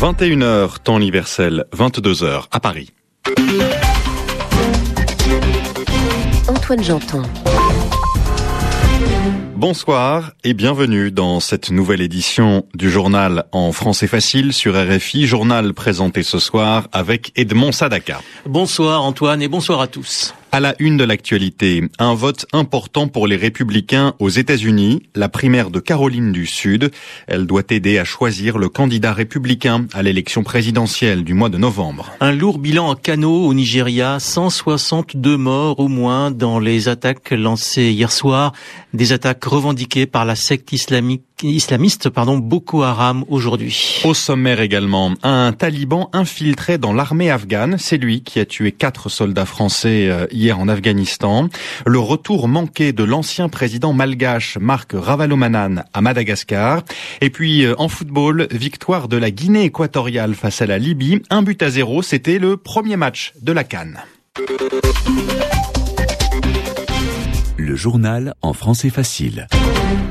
21h, temps universel, 22h à Paris. Antoine Janton. Bonsoir et bienvenue dans cette nouvelle édition du journal en français facile sur RFI, journal présenté ce soir avec Edmond Sadaka. Bonsoir Antoine et bonsoir à tous. À la une de l'actualité, un vote important pour les républicains aux États-Unis, la primaire de Caroline du Sud. Elle doit aider à choisir le candidat républicain à l'élection présidentielle du mois de novembre. Un lourd bilan en canot au Nigeria, 162 morts au moins dans les attaques lancées hier soir, des attaques revendiquées par la secte islamique islamiste pardon, Boko Haram aujourd'hui. Au sommaire également, un taliban infiltré dans l'armée afghane, c'est lui qui a tué quatre soldats français euh, hier en Afghanistan. Le retour manqué de l'ancien président malgache Marc Ravalomanan à Madagascar. Et puis euh, en football, victoire de la Guinée équatoriale face à la Libye, un but à zéro, c'était le premier match de la Cannes. Journal en français facile.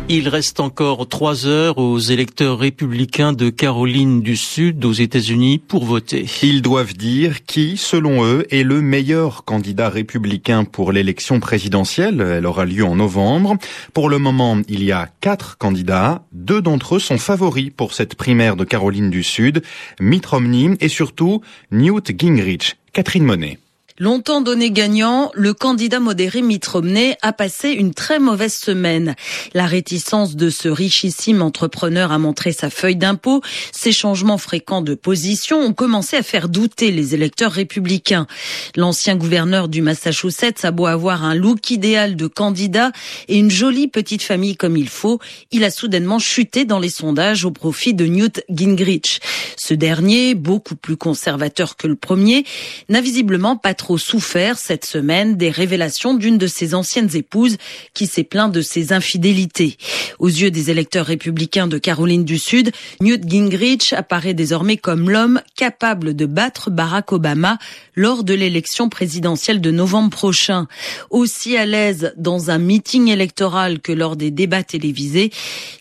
Il reste encore trois heures aux électeurs républicains de Caroline du Sud aux États-Unis pour voter. Ils doivent dire qui, selon eux, est le meilleur candidat républicain pour l'élection présidentielle. Elle aura lieu en novembre. Pour le moment, il y a quatre candidats. Deux d'entre eux sont favoris pour cette primaire de Caroline du Sud. Mitt Romney et surtout Newt Gingrich. Catherine Monet. Longtemps donné gagnant, le candidat modéré Mitt Romney a passé une très mauvaise semaine. La réticence de ce richissime entrepreneur à montrer sa feuille d'impôt, ses changements fréquents de position ont commencé à faire douter les électeurs républicains. L'ancien gouverneur du Massachusetts a beau avoir un look idéal de candidat et une jolie petite famille comme il faut, il a soudainement chuté dans les sondages au profit de Newt Gingrich. Ce dernier, beaucoup plus conservateur que le premier, n'a visiblement pas trop souffert cette semaine des révélations d'une de ses anciennes épouses qui s'est plaint de ses infidélités. Aux yeux des électeurs républicains de Caroline du Sud, Newt Gingrich apparaît désormais comme l'homme capable de battre Barack Obama lors de l'élection présidentielle de novembre prochain. Aussi à l'aise dans un meeting électoral que lors des débats télévisés,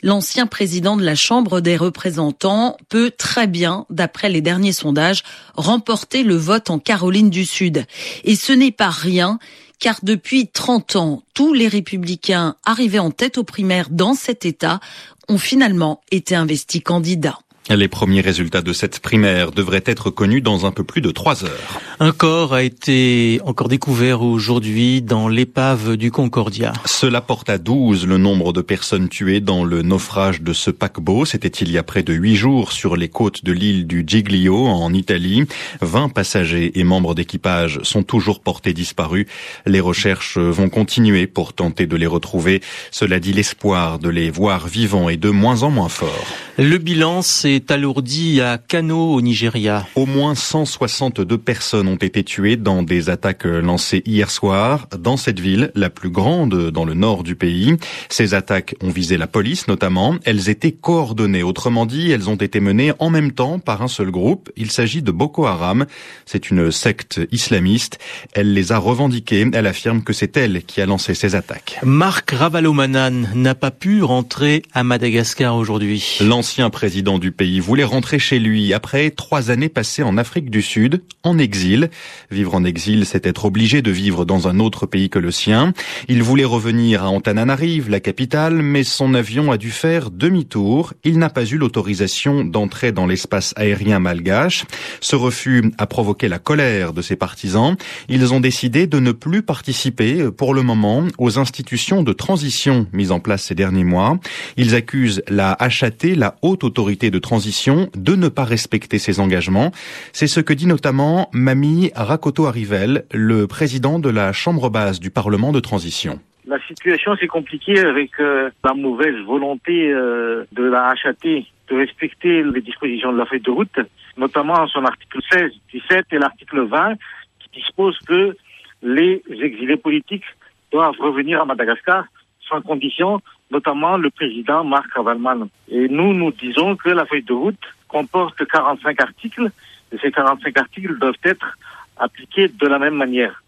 l'ancien président de la Chambre des représentants peut très bien, d'après les derniers sondages, remporter le vote en Caroline du Sud. Et ce n'est pas rien, car depuis 30 ans, tous les républicains arrivés en tête aux primaires dans cet État ont finalement été investis candidats. Les premiers résultats de cette primaire devraient être connus dans un peu plus de trois heures. Un corps a été encore découvert aujourd'hui dans l'épave du Concordia. Cela porte à 12 le nombre de personnes tuées dans le naufrage de ce paquebot. C'était il y a près de huit jours sur les côtes de l'île du Giglio en Italie. 20 passagers et membres d'équipage sont toujours portés disparus. Les recherches vont continuer pour tenter de les retrouver. Cela dit l'espoir de les voir vivants est de moins en moins fort. Le bilan s'est alourdi à Kano au Nigeria. Au moins 162 personnes ont été tuées dans des attaques lancées hier soir dans cette ville, la plus grande dans le nord du pays. Ces attaques ont visé la police notamment. Elles étaient coordonnées. Autrement dit, elles ont été menées en même temps par un seul groupe. Il s'agit de Boko Haram. C'est une secte islamiste. Elle les a revendiquées. Elle affirme que c'est elle qui a lancé ces attaques. Marc Ravalomanan n'a pas pu rentrer à Madagascar aujourd'hui. L'ancien président du pays voulait rentrer chez lui après trois années passées en Afrique du Sud, en exil. Vivre en exil, c'est être obligé de vivre dans un autre pays que le sien. Il voulait revenir à Antananarive, la capitale, mais son avion a dû faire demi-tour. Il n'a pas eu l'autorisation d'entrer dans l'espace aérien malgache. Ce refus a provoqué la colère de ses partisans. Ils ont décidé de ne plus participer, pour le moment, aux institutions de transition mises en place ces derniers mois. Ils accusent la HAT, la haute autorité de transition de ne pas respecter ses engagements. C'est ce que dit notamment Mami Rakoto Arivel, le président de la chambre basse du Parlement de transition. La situation s'est compliquée avec euh, la mauvaise volonté euh, de la HAT de respecter les dispositions de la feuille de route, notamment son article 16, 17 et l'article 20 qui dispose que les exilés politiques doivent revenir à Madagascar sans condition notamment le président Marc Ravalman. Et nous, nous disons que la feuille de route comporte 45 articles, et ces 45 articles doivent être appliqués de la même manière.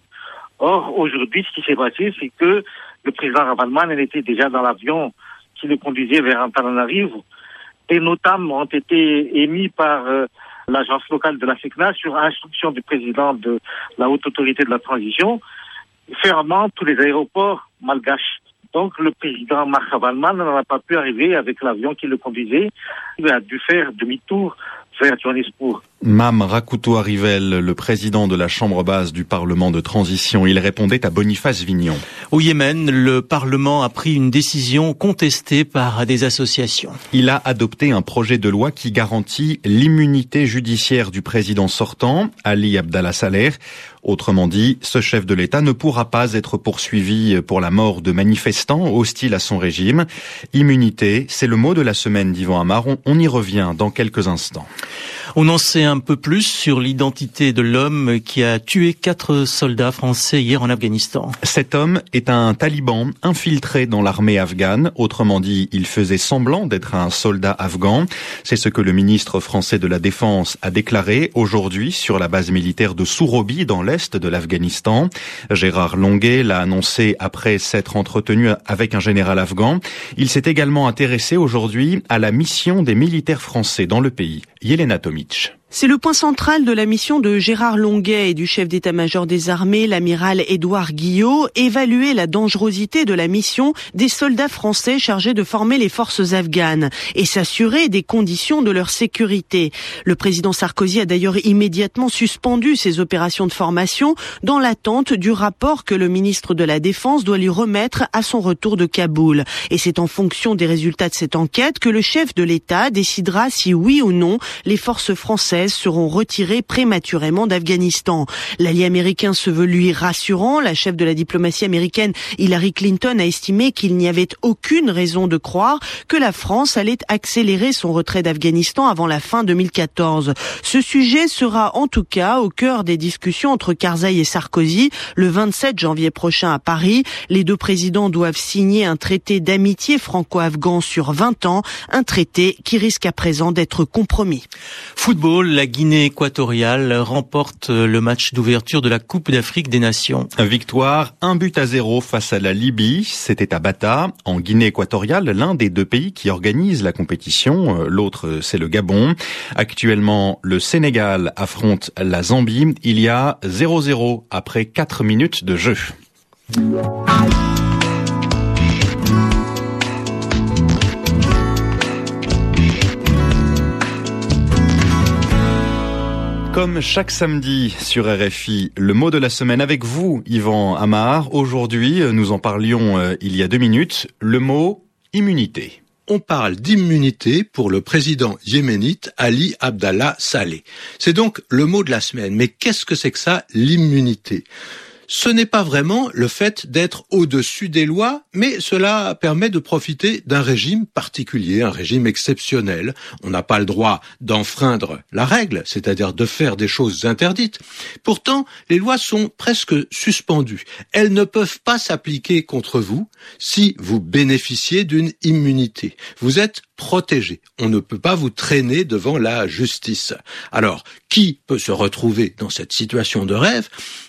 Or, aujourd'hui, ce qui s'est passé, c'est que le président Ravalman, était déjà dans l'avion qui le conduisait vers Antananarivo. Des notames ont été émis par euh, l'agence locale de la FECNA, sur instruction du président de la haute autorité de la transition, fermant tous les aéroports malgaches. Donc le président Marc Havalman n'en a pas pu arriver avec l'avion qui le conduisait. Il a dû faire demi-tour vers Johannesburg. Mam Rakuto Arrivel, le président de la Chambre basse du Parlement de transition, il répondait à Boniface Vignon. Au Yémen, le Parlement a pris une décision contestée par des associations. Il a adopté un projet de loi qui garantit l'immunité judiciaire du président sortant, Ali Abdallah Saleh. Autrement dit, ce chef de l'État ne pourra pas être poursuivi pour la mort de manifestants hostiles à son régime. Immunité, c'est le mot de la semaine d'Ivan Amar. On, y revient dans quelques instants. On en sait un peu plus sur l'identité de l'homme qui a tué quatre soldats français hier en Afghanistan. Cet homme est un taliban infiltré dans l'armée afghane. Autrement dit, il faisait semblant d'être un soldat afghan. C'est ce que le ministre français de la Défense a déclaré aujourd'hui sur la base militaire de Sourobi dans l'est de l'Afghanistan. Gérard Longuet l'a annoncé après s'être entretenu avec un général afghan. Il s'est également intéressé aujourd'hui à la mission des militaires français dans le pays. Yelena. Beach. C'est le point central de la mission de Gérard Longuet et du chef d'état-major des armées, l'amiral Édouard Guillot, évaluer la dangerosité de la mission des soldats français chargés de former les forces afghanes et s'assurer des conditions de leur sécurité. Le président Sarkozy a d'ailleurs immédiatement suspendu ces opérations de formation dans l'attente du rapport que le ministre de la Défense doit lui remettre à son retour de Kaboul. Et c'est en fonction des résultats de cette enquête que le chef de l'État décidera si oui ou non les forces françaises seront retirés prématurément d'Afghanistan. L'allié américain se veut lui rassurant. La chef de la diplomatie américaine, Hillary Clinton, a estimé qu'il n'y avait aucune raison de croire que la France allait accélérer son retrait d'Afghanistan avant la fin 2014. Ce sujet sera en tout cas au cœur des discussions entre Karzai et Sarkozy le 27 janvier prochain à Paris. Les deux présidents doivent signer un traité d'amitié franco-afghan sur 20 ans, un traité qui risque à présent d'être compromis. Football, la Guinée équatoriale remporte le match d'ouverture de la Coupe d'Afrique des Nations. Victoire, un but à zéro face à la Libye. C'était à Bata, en Guinée équatoriale, l'un des deux pays qui organise la compétition. L'autre, c'est le Gabon. Actuellement, le Sénégal affronte la Zambie. Il y a 0-0 après 4 minutes de jeu. Comme chaque samedi sur RFI, le mot de la semaine avec vous, Yvan Amar. Aujourd'hui, nous en parlions euh, il y a deux minutes, le mot immunité. On parle d'immunité pour le président yéménite Ali Abdallah Saleh. C'est donc le mot de la semaine. Mais qu'est-ce que c'est que ça, l'immunité? Ce n'est pas vraiment le fait d'être au-dessus des lois, mais cela permet de profiter d'un régime particulier, un régime exceptionnel. On n'a pas le droit d'enfreindre la règle, c'est-à-dire de faire des choses interdites. Pourtant, les lois sont presque suspendues. Elles ne peuvent pas s'appliquer contre vous si vous bénéficiez d'une immunité. Vous êtes protégé. On ne peut pas vous traîner devant la justice. Alors, qui peut se retrouver dans cette situation de rêve?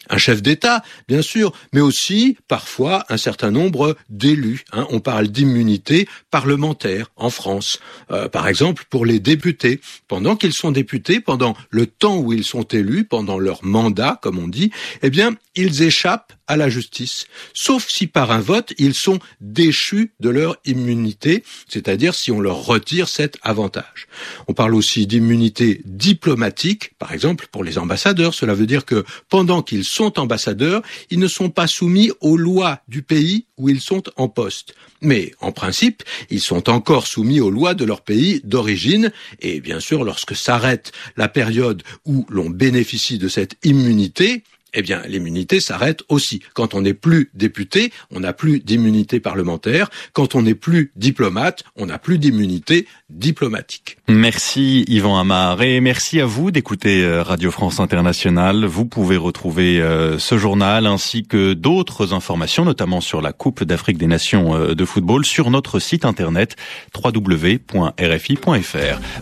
Un chef d'État, bien sûr, mais aussi parfois un certain nombre d'élus. Hein. On parle d'immunité parlementaire en France. Euh, par exemple, pour les députés, pendant qu'ils sont députés, pendant le temps où ils sont élus, pendant leur mandat, comme on dit, eh bien, ils échappent à la justice, sauf si par un vote, ils sont déchus de leur immunité, c'est-à-dire si on leur retire cet avantage. On parle aussi d'immunité diplomatique, par exemple pour les ambassadeurs. Cela veut dire que pendant qu'ils sont ambassadeurs, ils ne sont pas soumis aux lois du pays où ils sont en poste. Mais en principe, ils sont encore soumis aux lois de leur pays d'origine et bien sûr, lorsque s'arrête la période où l'on bénéficie de cette immunité, eh bien, l'immunité s'arrête aussi. Quand on n'est plus député, on n'a plus d'immunité parlementaire. Quand on n'est plus diplomate, on n'a plus d'immunité diplomatique. Merci Yvan Amar et merci à vous d'écouter euh, Radio France Internationale. Vous pouvez retrouver euh, ce journal ainsi que d'autres informations, notamment sur la Coupe d'Afrique des Nations euh, de football, sur notre site internet www.rfi.fr.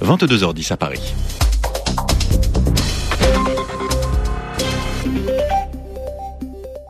22h10 à Paris.